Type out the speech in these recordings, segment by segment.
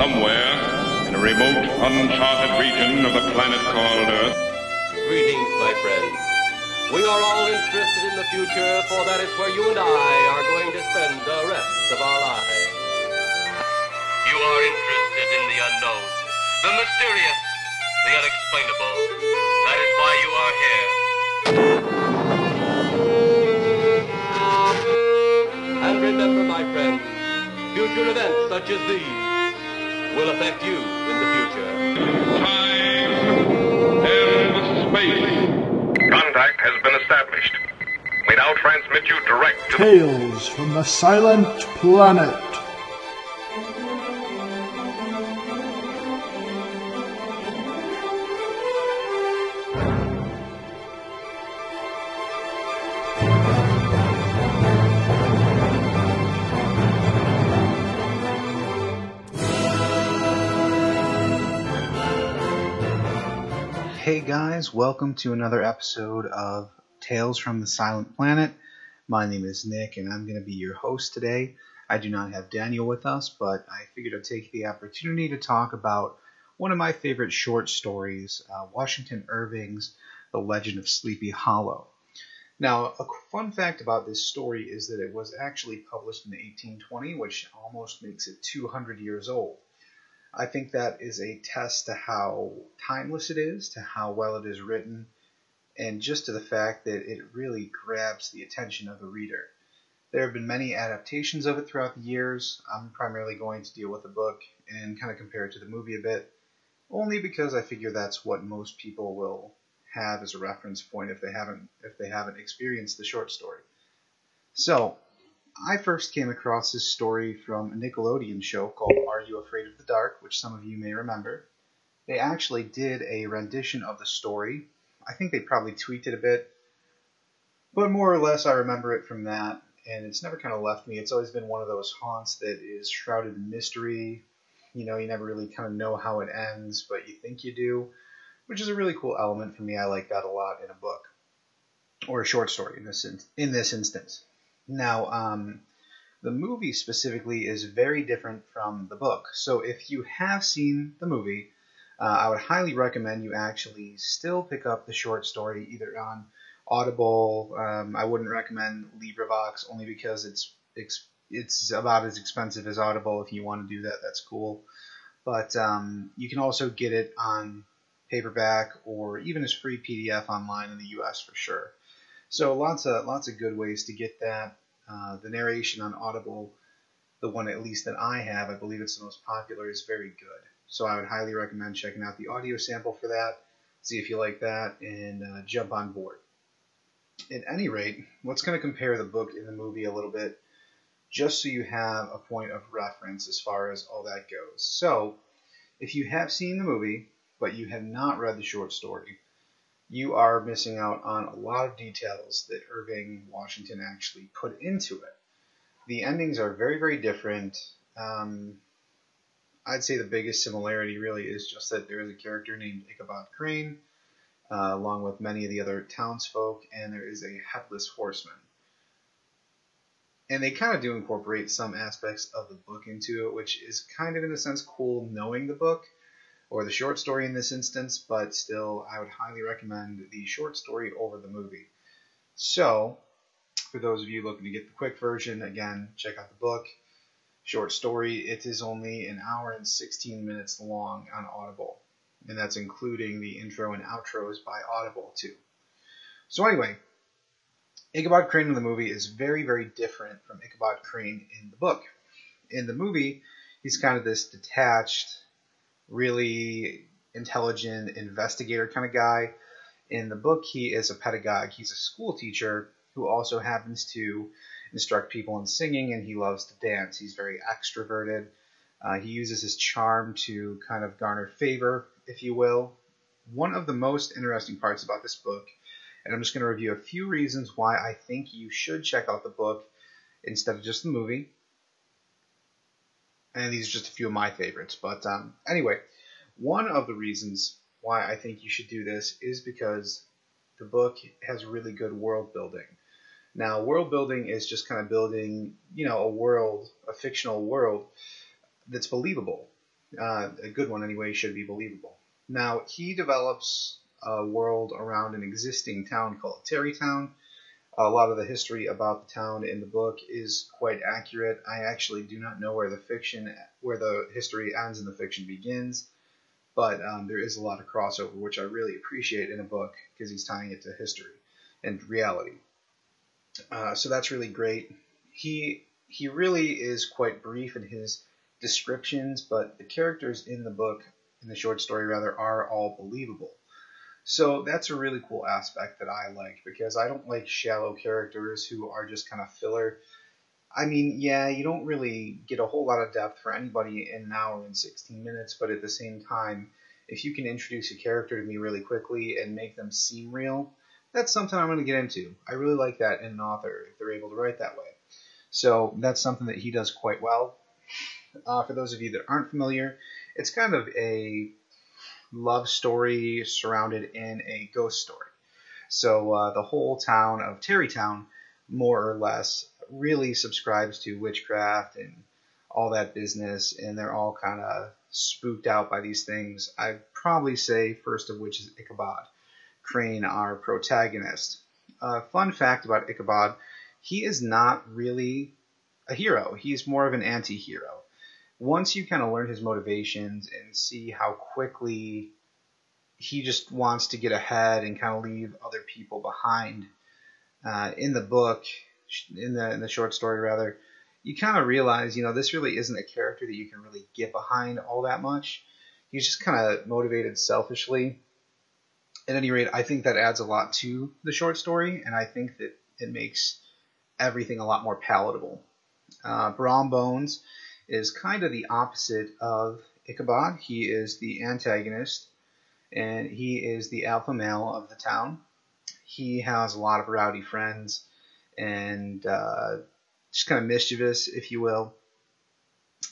somewhere in a remote, uncharted region of the planet called Earth. Greetings, my friends. We are all interested in the future, for that is where you and I are going to spend the rest of our lives. You are interested in the unknown, the mysterious, the unexplainable. That is why you are here. And remember, my friends, future events such as these will affect you in the future. Time and space. Contact has been established. We now transmit you direct to Tales from the Silent Planet. Hey guys, welcome to another episode of Tales from the Silent Planet. My name is Nick and I'm going to be your host today. I do not have Daniel with us, but I figured I'd take the opportunity to talk about one of my favorite short stories, uh, Washington Irving's The Legend of Sleepy Hollow. Now, a fun fact about this story is that it was actually published in 1820, which almost makes it 200 years old. I think that is a test to how timeless it is, to how well it is written, and just to the fact that it really grabs the attention of the reader. There have been many adaptations of it throughout the years. I'm primarily going to deal with the book and kind of compare it to the movie a bit, only because I figure that's what most people will have as a reference point if they haven't if they haven't experienced the short story. So, I first came across this story from a Nickelodeon show called Are You Afraid of the Dark, which some of you may remember. They actually did a rendition of the story. I think they probably tweaked it a bit, but more or less I remember it from that, and it's never kind of left me. It's always been one of those haunts that is shrouded in mystery. You know, you never really kind of know how it ends, but you think you do, which is a really cool element for me. I like that a lot in a book or a short story in this in, in this instance. Now, um, the movie specifically is very different from the book. So if you have seen the movie, uh, I would highly recommend you actually still pick up the short story either on Audible. Um, I wouldn't recommend LibriVox only because it's it's about as expensive as Audible. If you want to do that, that's cool. But um, you can also get it on paperback or even as free PDF online in the U.S. for sure. So lots of lots of good ways to get that. Uh, the narration on Audible, the one at least that I have, I believe it's the most popular, is very good. So I would highly recommend checking out the audio sample for that, see if you like that, and uh, jump on board. At any rate, let's kind of compare the book and the movie a little bit, just so you have a point of reference as far as all that goes. So, if you have seen the movie, but you have not read the short story, you are missing out on a lot of details that Irving Washington actually put into it. The endings are very, very different. Um, I'd say the biggest similarity really is just that there is a character named Ichabod Crane, uh, along with many of the other townsfolk, and there is a headless horseman. And they kind of do incorporate some aspects of the book into it, which is kind of, in a sense, cool knowing the book or the short story in this instance, but still, I would highly recommend the short story over the movie. So, for those of you looking to get the quick version, again, check out the book. Short story, it is only an hour and 16 minutes long on Audible, and that's including the intro and outros by Audible, too. So, anyway, Ichabod Crane in the movie is very, very different from Ichabod Crane in the book. In the movie, he's kind of this detached, really intelligent investigator kind of guy. In the book, he is a pedagogue. He's a school teacher who also happens to instruct people in singing, and he loves to dance. He's very extroverted. Uh, he uses his charm to kind of garner favor, if you will. One of the most interesting parts about this book, and I'm just going to review a few reasons why I think you should check out the book instead of just the movie and these are just a few of my favorites. But um, anyway, one of the reasons why I think you should do this is because the book has really good world building. Now, world building is just kind of building, you know, a world, a fictional world that's believable. uh, a good one anyway, should be believable. Now, he develops a world around an existing town called Tarrytown. A lot of the history about the town in the book is quite accurate. I actually do not know where the fiction, where the history ends and the fiction begins, but um, there is a lot of crossover, which I really appreciate in a book because he's tying it to history and reality. Uh, so that's really great. He he really is quite brief in his descriptions, but the characters in the book, in the short story rather, are all believable. So that's a really cool aspect that I like because I don't like shallow characters who are just kind of filler. I mean, yeah, you don't really get a whole lot of depth for anybody in an hour and 16 minutes, but at the same time, if you can introduce a character to me really quickly and make them seem real, that's something I'm going to get into. I really like that in an author if they're able to write that way. So that's something that he does quite well. Uh, for those of you that aren't familiar, it's kind of a love story surrounded in a ghost story. So uh, the whole town of Tarrytown, more or less, really subscribes to witchcraft and all that business, and they're all kind of spooked out by these things. I'd probably say first of which is Ichabod Crane, our protagonist. Uh, fun fact about Ichabod, he is not really a hero. He's more of an anti-hero once you kind of learn his motivations and see how quickly he just wants to get ahead and kind of leave other people behind uh, in the book, in the in the short story rather, you kind of realize, you know, this really isn't a character that you can really get behind all that much. He's just kind of motivated selfishly. At any rate, I think that adds a lot to the short story, and I think that it makes everything a lot more palatable. Uh, Brom Bones is kind of the opposite of Ichabod. He is the antagonist, and he is the alpha male of the town. He has a lot of rowdy friends and uh, just kind of mischievous, if you will.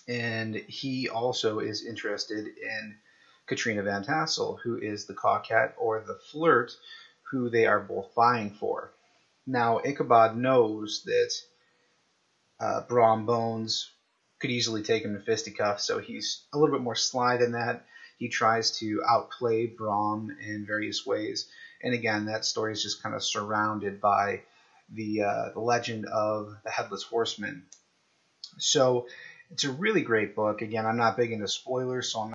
And he also is interested in Katrina Van Tassel, who is the coquette or the flirt who they are both vying for. Now, Ichabod knows that uh, Brom Bones could easily take him to fisticuffs, so he's a little bit more sly than that. He tries to outplay Brom in various ways, and again, that story is just kind of surrounded by the uh, the legend of the headless horseman. So it's a really great book. Again, I'm not big into spoilers, so I'm